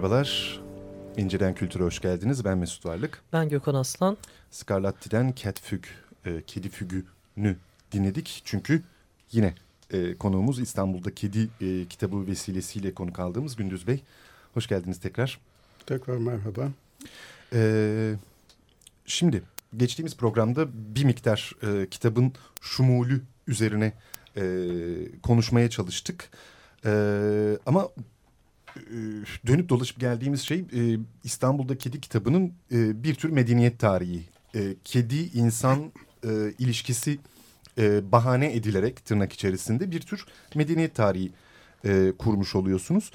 Merhabalar. İnceden Kültür'e hoş geldiniz. Ben Mesut Varlık. Ben Gökhan Aslan. Scarlatti'den Cat Füg, e, Kedi Fügü'nü dinledik. Çünkü yine e, konuğumuz İstanbul'da Kedi e, kitabı vesilesiyle konuk aldığımız Gündüz Bey. Hoş geldiniz tekrar. Tekrar merhaba. E, şimdi geçtiğimiz programda bir miktar e, kitabın şumulü üzerine e, konuşmaya çalıştık. E, ama dönüp dolaşıp geldiğimiz şey e, İstanbul'da Kedi kitabının e, bir tür medeniyet tarihi. E, kedi insan ilişkisi bahane edilerek tırnak içerisinde bir tür medeniyet tarihi kurmuş oluyorsunuz.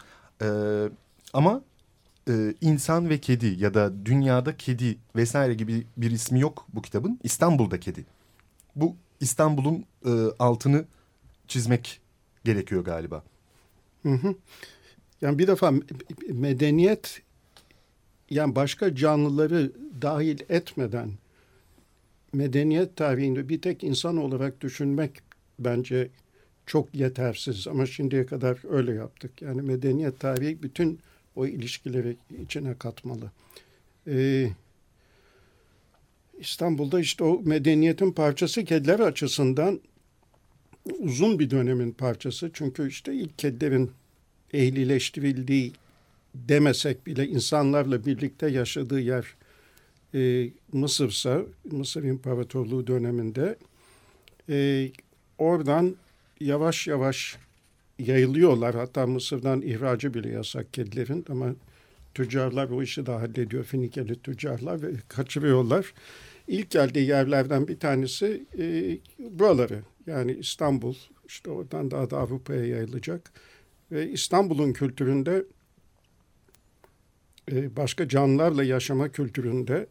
Ama insan ve kedi ya da dünyada kedi vesaire gibi bir ismi yok bu kitabın. İstanbul'da kedi. Bu İstanbul'un altını çizmek gerekiyor galiba. Hı hı. Yani bir defa medeniyet yani başka canlıları dahil etmeden medeniyet tarihinde bir tek insan olarak düşünmek bence çok yetersiz ama şimdiye kadar öyle yaptık. Yani medeniyet tarihi bütün o ilişkileri içine katmalı. Ee, İstanbul'da işte o medeniyetin parçası kediler açısından uzun bir dönemin parçası. Çünkü işte ilk kedilerin ehlileştirildiği demesek bile insanlarla birlikte yaşadığı yer e, Mısır'sa, Mısır İmparatorluğu döneminde e, oradan yavaş yavaş yayılıyorlar. Hatta Mısır'dan ihracı bile yasak kedilerin ama tüccarlar o işi de hallediyor. Finikeli tüccarlar ve kaçırıyorlar. İlk geldiği yerlerden bir tanesi e, buraları. Yani İstanbul, işte oradan daha da Avrupa'ya yayılacak. Ve İstanbul'un kültüründe e, başka canlılarla yaşama kültüründe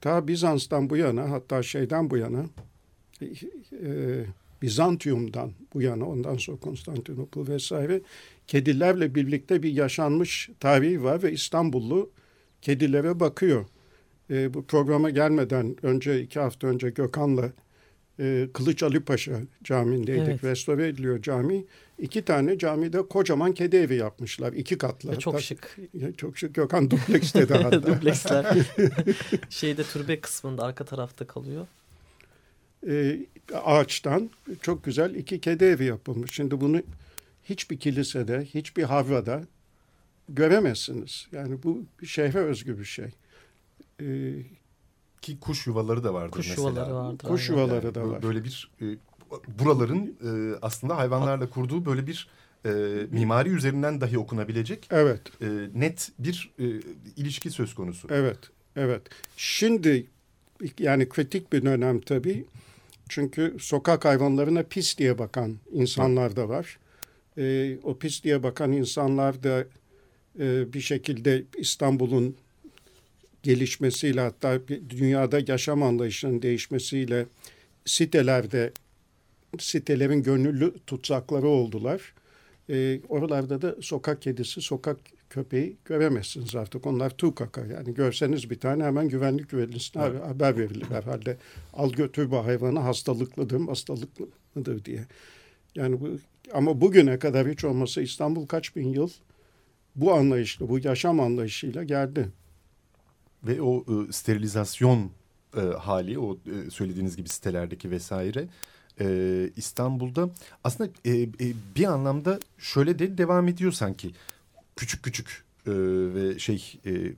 ta Bizans'tan bu yana hatta şeyden bu yana e, e, Bizantium'dan bu yana ondan sonra Konstantinopol vesaire kedilerle birlikte bir yaşanmış tarihi var ve İstanbullu kedilere bakıyor. Bu programa gelmeden önce iki hafta önce Gökhan'la e, Kılıç Ali Paşa Camii'ndeydik. Evet. Restore ediliyor cami. İki tane camide kocaman kedi evi yapmışlar. iki katlı. çok hatta. şık. Çok şık. Gökhan dubleks dedi hatta. Dupleksler. Şeyde türbe kısmında arka tarafta kalıyor. E, ağaçtan çok güzel iki kedi evi yapılmış. Şimdi bunu hiçbir kilisede, hiçbir havrada göremezsiniz. Yani bu şehre özgü bir şey. Ee, ki kuş yuvaları da vardır kuş mesela. Yuvaları vardır, kuş aynen. yuvaları da var. Böyle bir e, buraların e, aslında hayvanlarla kurduğu böyle bir e, mimari üzerinden dahi okunabilecek evet. e, net bir e, ilişki söz konusu. Evet, evet. Şimdi yani kritik bir dönem tabii. Çünkü sokak hayvanlarına pis diye bakan insanlar da var. E, o pis diye bakan insanlar da e, bir şekilde İstanbul'un gelişmesiyle hatta dünyada yaşam anlayışının değişmesiyle sitelerde sitelerin gönüllü tutsakları oldular. E, oralarda da sokak kedisi, sokak köpeği göremezsiniz artık. Onlar tukaka yani görseniz bir tane hemen güvenlik güvenlisine evet. haber verilir herhalde. Al götür bu hayvanı hastalıklıdır, hastalıklı mıdır diye. Yani bu ama bugüne kadar hiç olmasa İstanbul kaç bin yıl bu anlayışla, bu yaşam anlayışıyla geldi. Ve o e, sterilizasyon e, hali, o e, söylediğiniz gibi sitelerdeki vesaire e, İstanbul'da aslında e, e, bir anlamda şöyle de devam ediyor sanki. Küçük küçük e, ve şey e, e,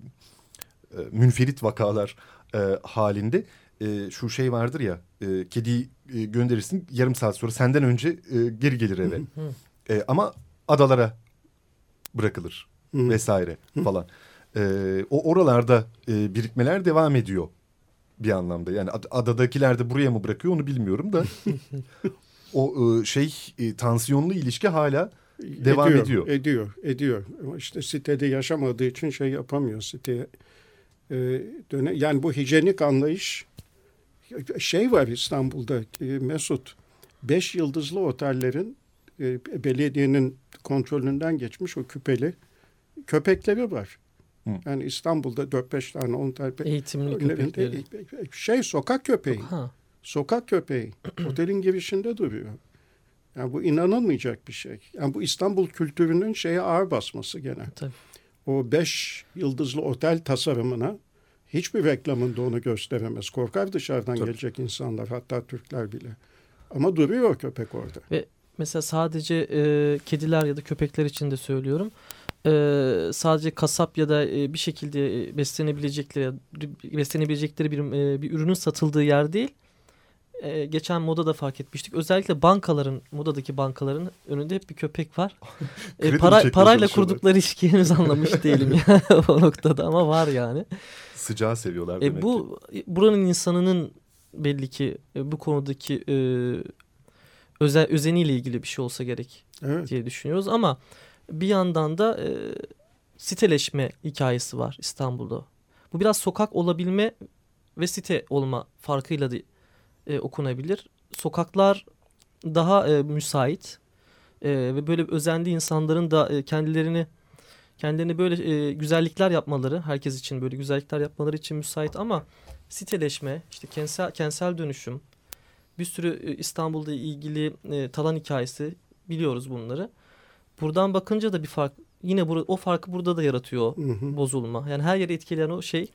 münferit vakalar e, halinde e, şu şey vardır ya e, kediyi e, gönderirsin yarım saat sonra senden önce e, geri gelir eve. e, ama adalara bırakılır vesaire falan. E, o oralarda e, birikmeler devam ediyor bir anlamda. Yani ad adadakiler de buraya mı bırakıyor onu bilmiyorum da o e, şey e, tansiyonlu ilişki hala devam ediyor. Ediyor, ediyor. ediyor. İşte sitede yaşamadığı için şey yapamıyor siteye. E, döne yani bu hijyenik anlayış şey var İstanbul'da e, Mesut. Beş yıldızlı otellerin e, belediyenin kontrolünden geçmiş o küpeli köpekleri var. Hı. Yani İstanbul'da 4-5 tane 10 tane eğitimli köpekleri. Şey sokak köpeği. Ha. Sokak köpeği. Otelin girişinde duruyor. Yani bu inanılmayacak bir şey. Yani bu İstanbul kültürünün şeye ağır basması gene. Tabii. O beş yıldızlı otel tasarımına hiçbir reklamında onu gösteremez. Korkar dışarıdan Tabii. gelecek insanlar hatta Türkler bile. Ama duruyor köpek orada. Ve mesela sadece e, kediler ya da köpekler için de söylüyorum e, sadece kasap ya da e, bir şekilde e, beslenebilecekleri beslenebilecekleri bir e, bir ürünün satıldığı yer değil. E, geçen moda da fark etmiştik. Özellikle bankaların modadaki bankaların önünde hep bir köpek var. e, para parayla kurdukları ilişkiyi henüz anlamış değilim ya o noktada ama var yani. Sıcağı seviyorlar demek e, bu ki. buranın insanının belli ki e, bu konudaki e, özel özeniyle ilgili bir şey olsa gerek Evet. diye düşünüyoruz ama bir yandan da e, siteleşme hikayesi var İstanbul'da. Bu biraz sokak olabilme ve site olma farkıyla da e, okunabilir. Sokaklar daha e, müsait e, ve böyle özenli insanların da e, kendilerini kendilerini böyle e, güzellikler yapmaları, herkes için böyle güzellikler yapmaları için müsait ama siteleşme, işte kentsel, kentsel dönüşüm, bir sürü e, İstanbul'da ilgili e, talan hikayesi biliyoruz bunları. Buradan bakınca da bir fark, yine bur- o farkı burada da yaratıyor Hı hı. bozulma. Yani her yeri etkileyen o şey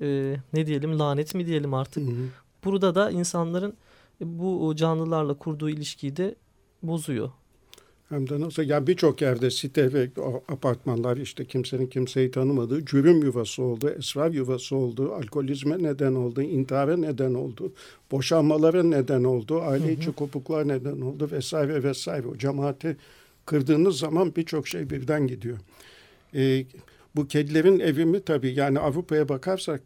e, ne diyelim lanet mi diyelim artık. Hı hı. Burada da insanların bu canlılarla kurduğu ilişkiyi de bozuyor. Hem de nasıl yani birçok yerde site ve apartmanlar işte kimsenin kimseyi tanımadığı cürüm yuvası oldu, esrar yuvası oldu, alkolizme neden oldu, intihara neden oldu, boşanmalara neden oldu, aile içi kopuklar neden oldu vesaire vesaire. O cemaati kırdığınız zaman birçok şey birden gidiyor. Ee, bu kedilerin evimi tabii yani Avrupa'ya bakarsak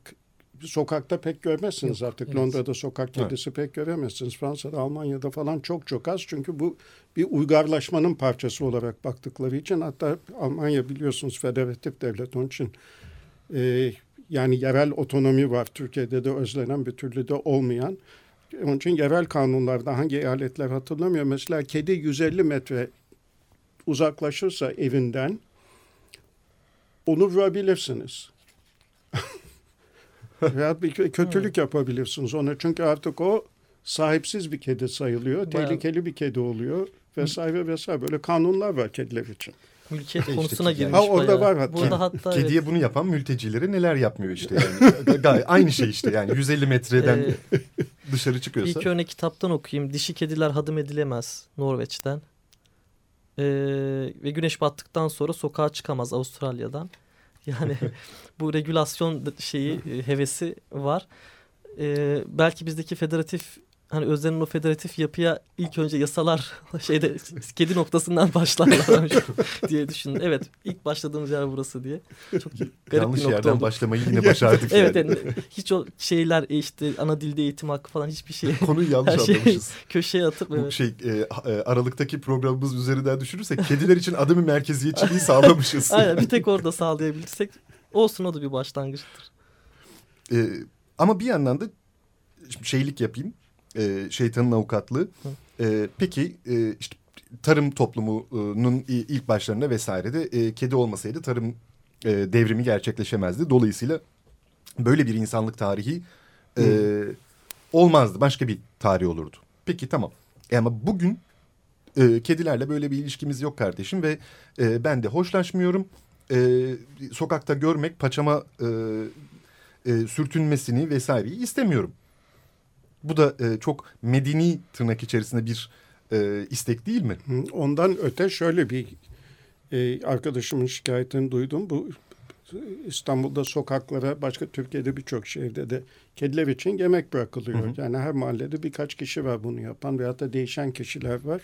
sokakta pek görmezsiniz artık. evet. Londra'da sokak kedisi pek göremezsiniz. Fransa'da, Almanya'da falan çok çok az. Çünkü bu bir uygarlaşmanın parçası olarak baktıkları için hatta Almanya biliyorsunuz federatif devlet onun için e, yani yerel otonomi var. Türkiye'de de özlenen bir türlü de olmayan. Onun için yerel kanunlarda hangi eyaletler hatırlamıyor. Mesela kedi 150 metre uzaklaşırsa evinden onu vurabilirsiniz. Veya bir kötülük yapabilirsiniz ona. Çünkü artık o sahipsiz bir kedi sayılıyor. Bayağı- Tehlikeli bir kedi oluyor. Vesaire vesaire. Böyle kanunlar var kediler için. Mülkiyet İşte konusuna girmiş Ha, orada bayağı. var hatta. Burada hatta evet, Kediye bunu yapan mültecilere neler yapmıyor işte yani. Gayet aynı şey işte yani 150 metreden e, dışarı bir çıkıyorsa. iki örnek kitaptan okuyayım. Dişi kediler hadım edilemez Norveç'ten. E, ve güneş battıktan sonra sokağa çıkamaz Avustralya'dan. Yani bu regülasyon şeyi e, hevesi var. E, belki bizdeki federatif hani özlenen o federatif yapıya ilk önce yasalar şeyde kedi noktasından başlarlar diye düşündüm. Evet ilk başladığımız yer burası diye. Çok garip Yanlış bir nokta yerden oldu. başlamayı yine başardık. Evet yani. yani hiç o şeyler e, işte ana dilde eğitim hakkı falan hiçbir şey Konuyu yanlış Her şey- anlamışız. köşeye atıp Bu evet. şey e, e, Aralık'taki programımız üzerinden düşünürsek kediler için adamı merkeziyetçiliği sağlamışız. Aynen bir tek orada sağlayabilirsek olsun o da bir başlangıçtır. E, ama bir yandan da şeylik yapayım. E, şeytanın avukatlığı. E, peki e, işte tarım toplumunun ilk başlarında vesairede e, kedi olmasaydı tarım e, devrimi gerçekleşemezdi. Dolayısıyla böyle bir insanlık tarihi e, olmazdı. Başka bir tarih olurdu. Peki tamam. E ama bugün e, kedilerle böyle bir ilişkimiz yok kardeşim ve e, ben de hoşlaşmıyorum. E, sokakta görmek paçama e, e, sürtünmesini vesaireyi istemiyorum. Bu da e, çok medeni tırnak içerisinde bir e, istek değil mi? Ondan öte şöyle bir e, arkadaşımın şikayetini duydum. Bu İstanbul'da sokaklara başka Türkiye'de birçok şehirde de kediler için yemek bırakılıyor. Hı hı. Yani her mahallede birkaç kişi var bunu yapan veyahut da değişen kişiler var.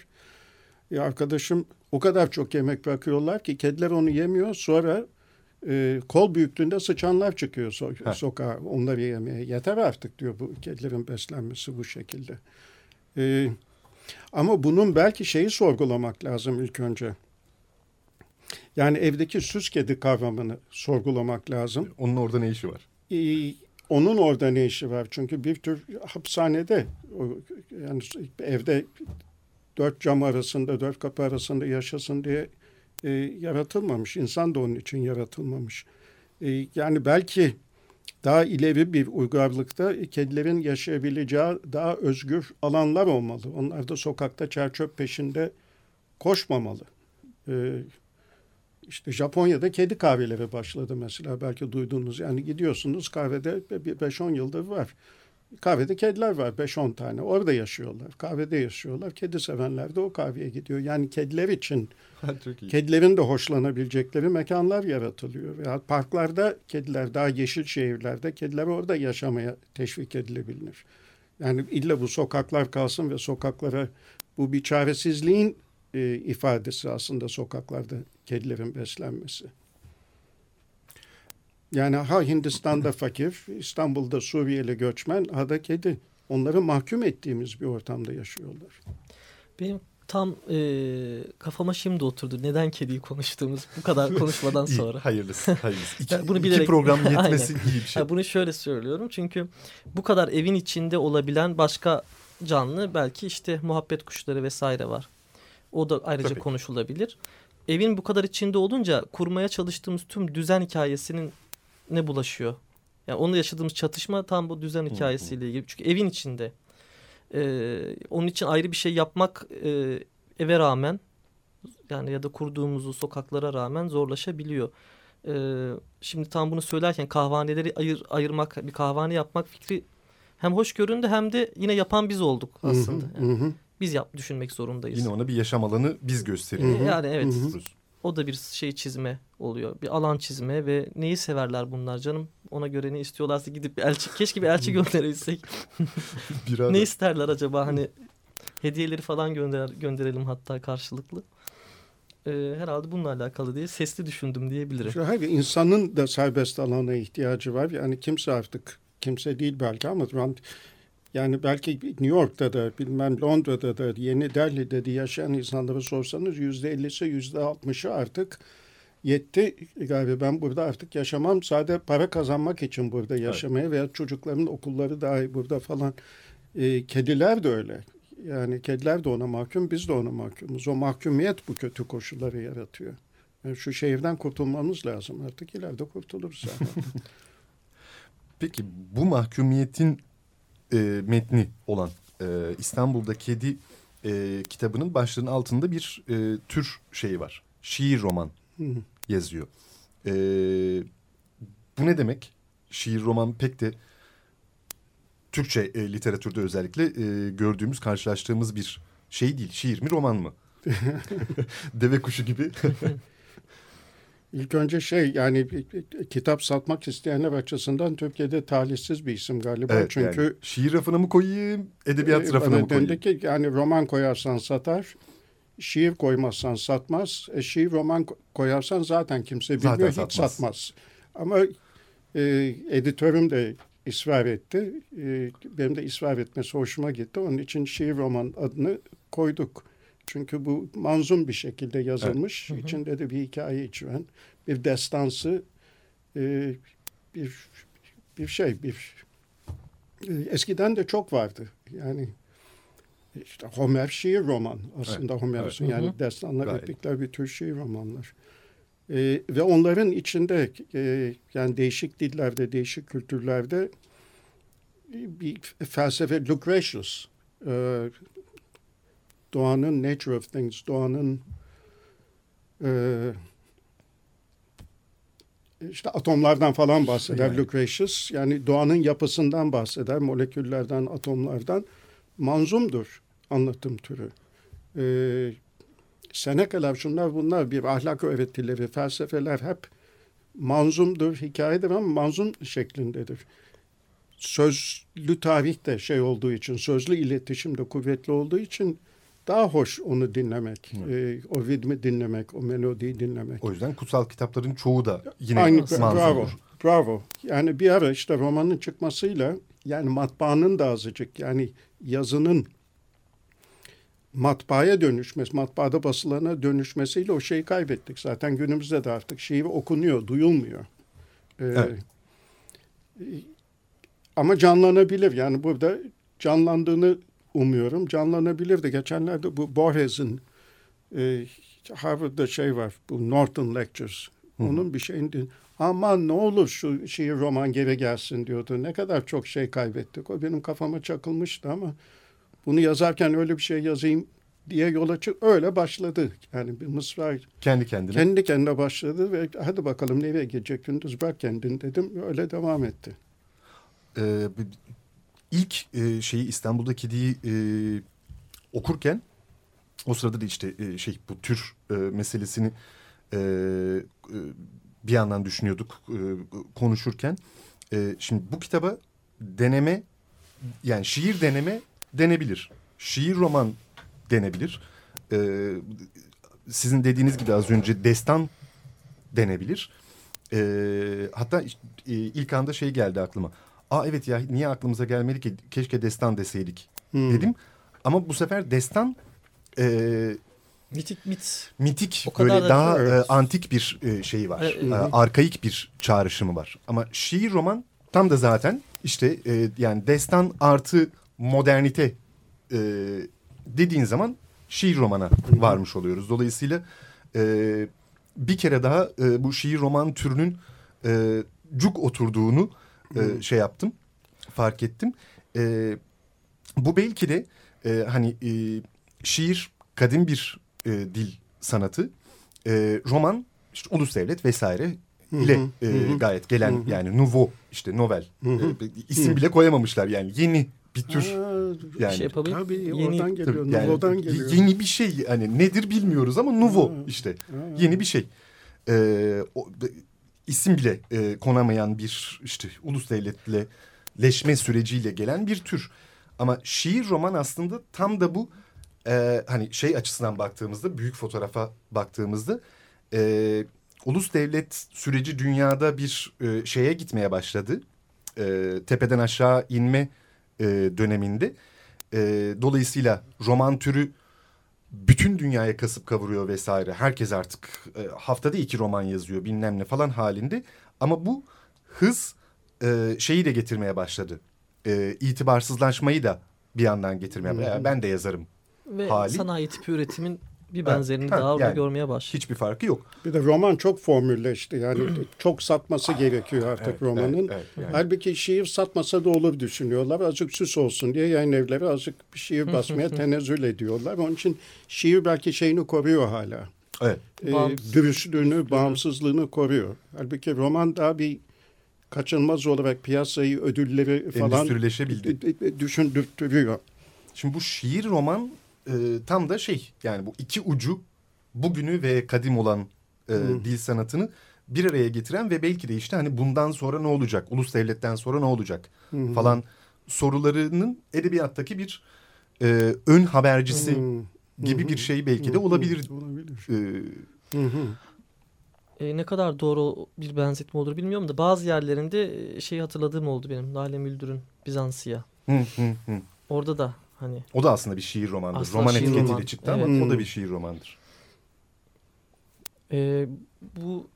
E, arkadaşım o kadar çok yemek bırakıyorlar ki kediler onu yemiyor. Sonra e, kol büyüklüğünde sıçanlar çıkıyor so- Ha. sokağa onları yemeye. Yeter artık diyor bu kedilerin beslenmesi bu şekilde. E, ama bunun belki şeyi sorgulamak lazım ilk önce. Yani evdeki süs kedi kavramını sorgulamak lazım. Onun orada ne işi var? Ee, onun orada ne işi var? Çünkü bir tür hapishanede yani evde dört cam arasında, dört kapı arasında yaşasın diye e, yaratılmamış. İnsan da onun için yaratılmamış. E, yani belki daha ileri bir uygarlıkta kedilerin yaşayabileceği daha özgür alanlar olmalı. Onlar da sokakta çerçöp peşinde koşmamalı. E, işte Japonya'da kedi kahveleri başladı mesela belki duydunuz. Yani gidiyorsunuz kahvede bir 5-10 yıldır var. Kahvede kediler var 5-10 tane. Orada yaşıyorlar. Kahvede yaşıyorlar. Kedi sevenler de o kahveye gidiyor. Yani kediler için kedilerin de hoşlanabilecekleri mekanlar yaratılıyor. Veya parklarda kediler daha yeşil şehirlerde kediler orada yaşamaya teşvik edilebilir. Yani illa bu sokaklar kalsın ve sokaklara bu bir çaresizliğin e, ifadesi aslında sokaklarda kedilerin beslenmesi. Yani ha Hindistan'da fakir, İstanbul'da Suriyeli göçmen, ha da kedi. Onları mahkum ettiğimiz bir ortamda yaşıyorlar. Benim tam e, kafama şimdi oturdu. Neden kediyi konuştuğumuz bu kadar konuşmadan İyi, sonra. hayırlısı, hayırlısı. İki, Yani bunu iki bilerek- program yetmesi Aynen. iyi bir şey. Ha, bunu şöyle söylüyorum çünkü bu kadar evin içinde olabilen başka canlı belki işte muhabbet kuşları vesaire var. O da ayrıca Tabii. konuşulabilir. Evin bu kadar içinde olunca kurmaya çalıştığımız tüm düzen hikayesinin ne bulaşıyor? Yani onunla yaşadığımız çatışma tam bu düzen hikayesiyle ilgili. Çünkü evin içinde. Ee, onun için ayrı bir şey yapmak e, eve rağmen yani ya da kurduğumuzu sokaklara rağmen zorlaşabiliyor. Ee, şimdi tam bunu söylerken kahvaneleri ayır, ayırmak, bir kahvane yapmak fikri hem hoş göründü hem de yine yapan biz olduk aslında. Yani hı, hı hı. biz yap düşünmek zorundayız. Yine ona bir yaşam alanı biz gösteriyoruz. Hı. Yani evet Hı hı. O da bir şey çizme oluyor. Bir alan çizme ve neyi severler bunlar canım? Ona göre ne istiyorlarsa gidip bir elçi keşke bir elçi gönderebilsek. Ne isterler acaba hani hediyeleri falan gönder gönderelim hatta karşılıklı. Ee, herhalde bununla alakalı diye sesli düşündüm diyebilirim. Şu, hayır, insanın da serbest alana ihtiyacı var. Yani kimse artık, kimse değil belki ama ben, yani belki New York'ta da, bilmem Londra'da da, Yeni Delhi'de de yaşayan insanlara sorsanız yüzde ellisi, yüzde altmışı artık yetti. Galiba ben burada artık yaşamam. Sadece para kazanmak için burada yaşamaya veya çocukların okulları dahi burada falan. Ee, kediler de öyle. Yani kediler de ona mahkum, biz de ona mahkumuz. O mahkumiyet bu kötü koşulları yaratıyor. Yani şu şehirden kurtulmamız lazım artık. ileride kurtuluruz. Peki bu mahkumiyetin e, metni olan e, İstanbul'da Kedi e, kitabının başlığının altında bir e, tür şeyi var. Şiir roman yazıyor. E, bu ne demek? Şiir roman pek de Türkçe e, literatürde özellikle e, gördüğümüz, karşılaştığımız bir şey değil. Şiir mi, roman mı? Deve kuşu gibi. İlk önce şey yani bir- bir- kitap satmak isteyenler açısından Türkiye'de talihsiz bir isim galiba. Evet, Çünkü yani şiir rafına mı koyayım, edebiyat e, rafına mı koyayım? ki yani roman koyarsan satar, şiir koymazsan satmaz. E, şiir roman ko- koyarsan zaten kimse bilmiyor Zaten hiç satmaz. satmaz. Ama e, editörüm de ısrar etti. E, benim de ısrar etmesi hoşuma gitti. Onun için şiir roman adını koyduk. Çünkü bu manzum bir şekilde yazılmış. Evet. Hı hı. İçinde de bir hikaye içeren, bir destansı, e, bir bir şey, bir e, eskiden de çok vardı. Yani işte Homer şiir roman aslında Homer'in evet. yani Hı hı. destanlar Gayet. ettikleri bir tür şiir romanlar. E, ve onların içinde e, yani değişik dillerde, değişik kültürlerde e, bir felsefe Lucretius e, doğanın nature of things, doğanın e, işte atomlardan falan bahseder Yani. Lucretius. Yani doğanın yapısından bahseder, moleküllerden, atomlardan. Manzumdur anlatım türü. Ee, Senecalar şunlar bunlar bir ahlak öğretileri, felsefeler hep manzumdur, hikayedir ama manzum şeklindedir. Sözlü tarih de şey olduğu için, sözlü iletişim de kuvvetli olduğu için daha hoş onu dinlemek, ee, o ritmi dinlemek, o melodiyi dinlemek. O yüzden kutsal kitapların çoğu da yine Aynı bravo. Bravo. Yani bir ara işte romanın çıkmasıyla yani matbaanın da azıcık yani yazının matbaaya dönüşmesi, matbaada basılana dönüşmesiyle o şeyi kaybettik. Zaten günümüzde de artık şiir okunuyor, duyulmuyor. Ee, Evet. e, Ama canlanabilir. Yani burada canlandığını umuyorum. Canlanabilir de geçenlerde bu Borges'in e, Harvard'da şey var. Bu Norton Lectures. Onun bir şeyindi. Aman ne olur şu şiir roman geri gelsin diyordu. Ne kadar çok şey kaybettik. O benim kafama çakılmıştı ama bunu yazarken öyle bir şey yazayım diye yola çık öyle başladı. Yani bir mısra Kendi kendine. kendi kendine başladı ve hadi bakalım nereye gidecek gündüz bırak kendini dedim. Öyle devam etti. Ee, ilk e, şeyi İstanbul'da Kedi'yi e, okurken o sırada da işte e, şey bu tür e, meselesini e, e, bir yandan düşünüyorduk e, konuşurken. E, şimdi bu kitaba deneme yani şiir deneme denebilir. Şiir roman denebilir. E, sizin dediğiniz gibi az önce destan denebilir. E, hatta e, ilk anda şey geldi aklıma. Aa evet ya niye aklımıza gelmedi ki keşke destan deseydik Hmm. dedim. Ama bu sefer destan e, Mitik mit. mitik O kadar böyle da- daha e, antik bir e, şeyi var. Evet. E, arkaik bir çağrışımı var. Ama şiir roman tam da zaten işte e, yani destan artı modernite e, dediğin zaman şiir romana varmış oluyoruz. Dolayısıyla e, bir kere daha e, bu şiir roman türünün e, cuk oturduğunu e, şey yaptım, fark ettim. E, bu belki de e, hani e, şiir kadim bir e, dil sanatı, e, roman işte ulus devlet vesaire ile e, gayet gelen yani nouveau işte novel e, isim bile koyamamışlar yani yeni bir tür Aa, yani. şey yapabilir. Tabii Yeni- oradan geliyor. Tabii yani Nouveau'dan geliyor. Yeni bir şey hani nedir bilmiyoruz ama nouveau işte yeni bir şey. Ee, o, isim bile e, konamayan bir işte ulus devletle leşme süreciyle gelen bir tür. Ama şiir roman aslında tam da bu e, hani şey açısından baktığımızda büyük fotoğrafa baktığımızda e, ulus devlet süreci dünyada bir e, şeye gitmeye başladı. E, tepeden aşağı inme e, döneminde. E, dolayısıyla roman türü bütün dünyaya kasıp kavuruyor vesaire. Herkes artık e, haftada iki roman yazıyor bilmem ne falan halinde. Ama bu hız e, şeyi de getirmeye başladı. E, itibarsızlaşmayı da bir yandan getirmeye başladı. Ben de yazarım. Ve Hali- sanayi tipi üretimin bir Ha, benzerini ha, daha orada yani görmeye başladık. Hiçbir farkı yok. Bir de roman çok formülleşti. Yani çok satması gerekiyor artık Evet, romanın. evet, evet, yani. Halbuki şiir satmasa da olur düşünüyorlar. Azıcık süs olsun diye yayın evleri azıcık bir şiir basmaya tenezzül ediyorlar. Onun için şiir belki şeyini koruyor hala. Evet. Ee, Bağımsız- dürüstlüğünü, bağımsızlığını koruyor. Halbuki roman daha bir kaçınılmaz olarak piyasayı, ödülleri falan düşündürtüyor. Şimdi bu şiir roman e, tam da şey yani bu iki ucu bugünü ve kadim olan e, dil sanatını bir araya getiren ve belki de işte hani bundan sonra ne olacak? Ulus devletten sonra ne olacak? falan sorularının edebiyattaki bir e, ön habercisi Hmm. gibi bir şey belki de olabilir. Olabilir. E, Hı hı. E, ne kadar doğru bir benzetme olur bilmiyorum da bazı yerlerinde e, şeyi hatırladığım oldu benim. Lale Müldür'ün Bizansiya. hı, hı, hı. Orada da hani O da aslında bir şiir romandır. Aslında Roman şiir etiketiyle roman. çıktı ama Evet. o da bir şiir romandır. e, bu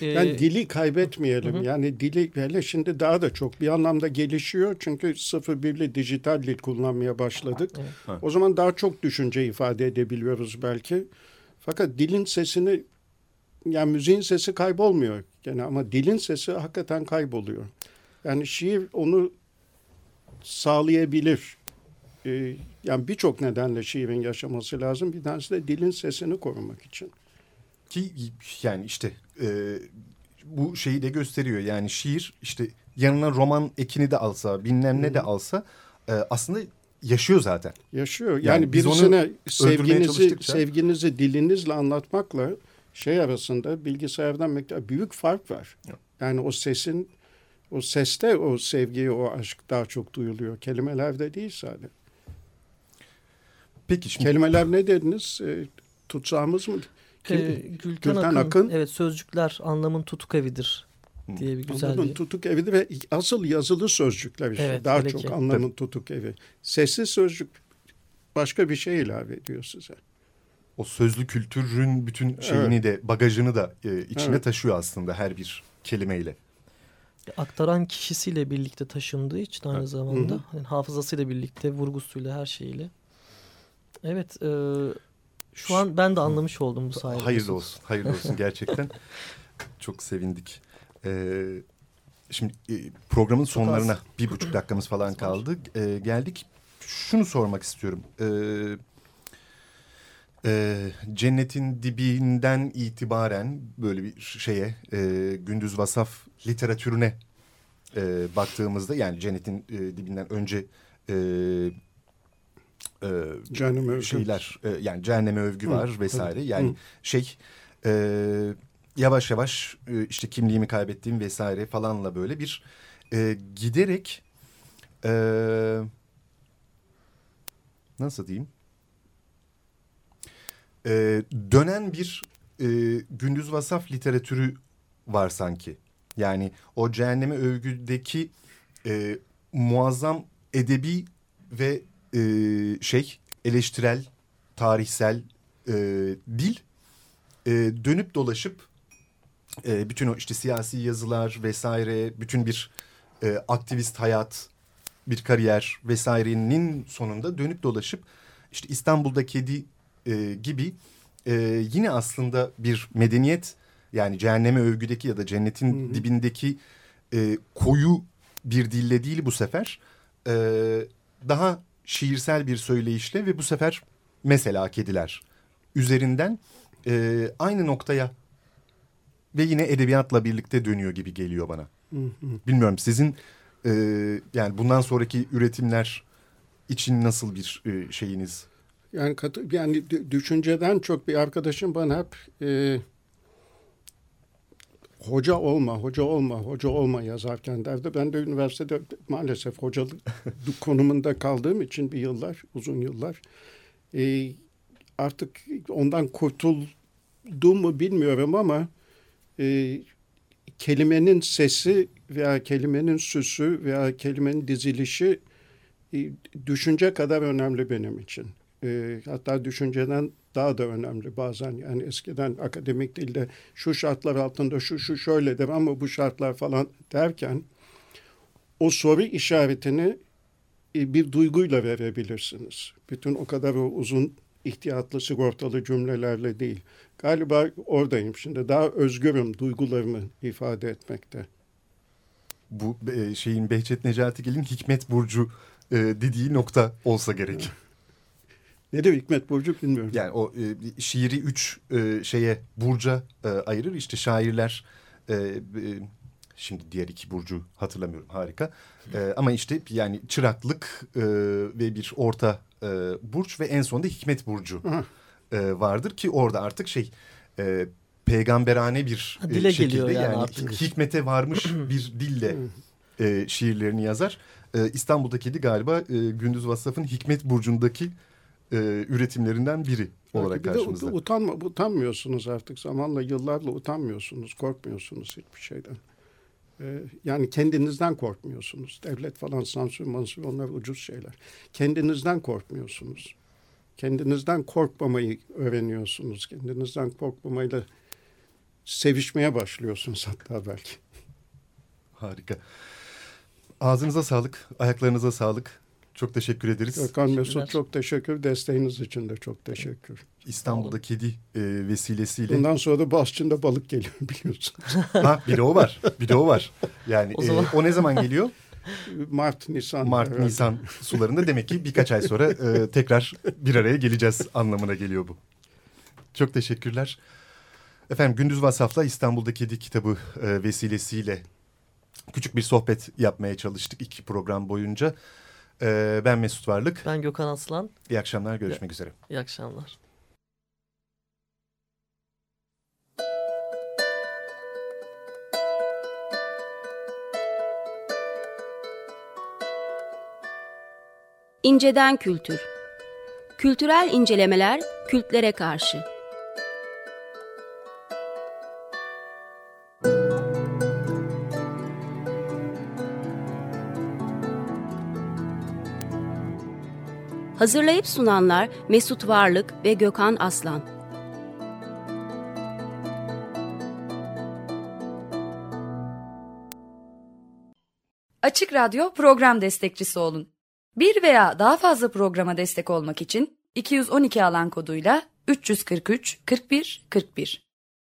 e, Yani dili kaybetmeyelim. Hı hı. Yani dili hele şimdi daha da çok bir anlamda gelişiyor. Çünkü sıfır birli dijital dil kullanmaya başladık. Evet. O zaman daha çok düşünce ifade edebiliyoruz belki. Fakat dilin sesini yani müziğin sesi kaybolmuyor gene ama dilin sesi hakikaten kayboluyor. Yani şiir onu sağlayabilir. Ee, yani birçok nedenle şiirin yaşaması lazım. Bir tanesi de dilin sesini korumak için. Ki yani işte e, bu şeyi de gösteriyor. Yani şiir işte yanına roman ekini de alsa bilmem ne de alsa e, aslında yaşıyor zaten. Yaşıyor. Yani, Yani birisine sevginizi sevginizi dilinizle anlatmakla şey arasında bilgisayardan miktar büyük fark var. Yani o sesin o seste o sevgi, o aşk daha çok duyuluyor. Kelimelerde değil sadece. Peki şimdi Kelimeler ne dediniz? E, tutsağımız mı? Kim- e, Gülten, Gülten Akın, Akın. evet sözcükler anlamın tutuk evidir diye bir güzel Anlamın bir tutuk evi ve asıl yazılı sözcükler işte. Evet, daha çok ki. anlamın tutuk evi. Sessiz sözcük başka bir şey ilave ediyor size. o sözlü kültürün bütün şeyini de bagajını da e, içine Evet. taşıyor aslında her bir kelimeyle. aktaran kişisiyle birlikte taşındığı için aynı Evet. zamanda Hı hı. hani hafızasıyla birlikte vurgusuyla her şeyiyle. Evet e, şu an ben de anlamış oldum bu sayede. Hayırlı olsun, hayırlı olsun gerçekten. Çok sevindik. Ee, şimdi e, programın Çok sonlarına az. bir buçuk dakikamız falan kaldı. Ee, geldik. Şunu sormak istiyorum. Ee, e, cennetin dibinden itibaren böyle bir şeye e, gündüz vasaf literatürüne e, baktığımızda yani cennetin e, dibinden önce e, e, Canım övgü. şeyler e, yani cehenneme övgü Hı, var vesaire yani Hı. şey e, yavaş yavaş e, işte kimliğimi kaybettiğim vesaire falanla böyle bir e, giderek e, nasıl diyeyim E, dönen bir e, gündüz vasaf literatürü var sanki yani o cehenneme övgüdeki e, muazzam edebi ve e, şey eleştirel tarihsel e, dil e, dönüp dolaşıp e, bütün o işte siyasi yazılar vesaire bütün bir e, aktivist hayat bir kariyer vesairenin sonunda dönüp dolaşıp işte İstanbul'da kedi e, gibi e, yine aslında bir medeniyet yani cehenneme övgüdeki ya da cennetin hı dibindeki e, koyu bir dille değil bu sefer e, daha şiirsel bir söyleyişle ve bu sefer mesela kediler üzerinden e, aynı noktaya ve yine edebiyatla birlikte dönüyor gibi geliyor bana. Bilmiyorum sizin e, yani bundan sonraki üretimler için nasıl bir e, şeyiniz? Yani katı, yani düşünceden çok bir arkadaşım bana hep e, hoca olma, hoca olma, hoca olma yazarken derdi. Ben de üniversitede maalesef hocalık konumunda kaldığım için bir yıllar, uzun yıllar e, artık ondan kurtuldum mu bilmiyorum ama e, kelimenin sesi veya kelimenin süsü veya kelimenin dizilişi e, düşünce kadar önemli benim için. E, hatta düşünceden daha da önemli bazen. Yani eskiden akademik dilde şu şartlar altında şu şu şöyledir ama bu şartlar falan derken o soru işaretini e, bir duyguyla verebilirsiniz. Bütün o kadar o uzun ihtiyatlı sigortalı cümlelerle değil. Galiba oradayım şimdi. Daha özgürüm duygularımı ifade etmekte. Bu e, şeyin Behçet Necatigil'in Hikmet Burcu e, dediği nokta olsa gerek. Ne de Hikmet Burcu bilmiyorum. Yani o e, şiiri üç e, şeye burca e, ayırır. İşte şairler e, e, şimdi diğer iki burcu hatırlamıyorum harika. E, ama işte yani çıraklık e, ve bir orta e, burç ve en sonunda Hikmet Burcu e, vardır ki orada artık şey e, peygamberane bir e, Dile şekilde yani, yani hikmete varmış bir dille e, şiirlerini yazar. E, İstanbul'da Kedi galiba e, Gündüz Vassaf'ın Hikmet Burcu'ndaki e, üretimlerinden biri olarak Belki karşımızda. De utanma, utanmıyorsunuz artık zamanla yıllarla utanmıyorsunuz, korkmuyorsunuz hiçbir şeyden. Ee, yani kendinizden korkmuyorsunuz. Devlet falan sansür mansür onlar ucuz şeyler. Kendinizden korkmuyorsunuz. Kendinizden korkmamayı öğreniyorsunuz. Kendinizden korkmamayla sevişmeye başlıyorsunuz hatta belki. Harika. Ağzınıza sağlık, ayaklarınıza sağlık. Çok teşekkür ederiz. Gökhan Mesut çok teşekkür. Desteğiniz için de çok teşekkür. İstanbul'da kedi e, vesilesiyle. Bundan sonra da Boğaziçi'nde balık geliyor biliyorsunuz. ha bir de o var. Bir de o var. Yani o, e, zaman... o ne zaman geliyor? Mart, Nisan. Mart, herhalde. Nisan sularında demek ki birkaç ay sonra e, tekrar bir araya geleceğiz anlamına geliyor bu. Çok teşekkürler. Efendim Gündüz Vasaf'la İstanbul'da Kedi kitabı e, vesilesiyle küçük bir sohbet yapmaya çalıştık iki program boyunca. Ee, ben Mesut Varlık. Ben Gökhan Aslan. İyi akşamlar, görüşmek İyi, üzere. İyi akşamlar. İnceden Kültür Kültürel incelemeler kültlere karşı Hazırlayıp sunanlar Mesut Varlık ve Gökhan Aslan. Açık Radyo program destekçisi olun. Bir veya daha fazla programa destek olmak için 212 alan koduyla 343 41 41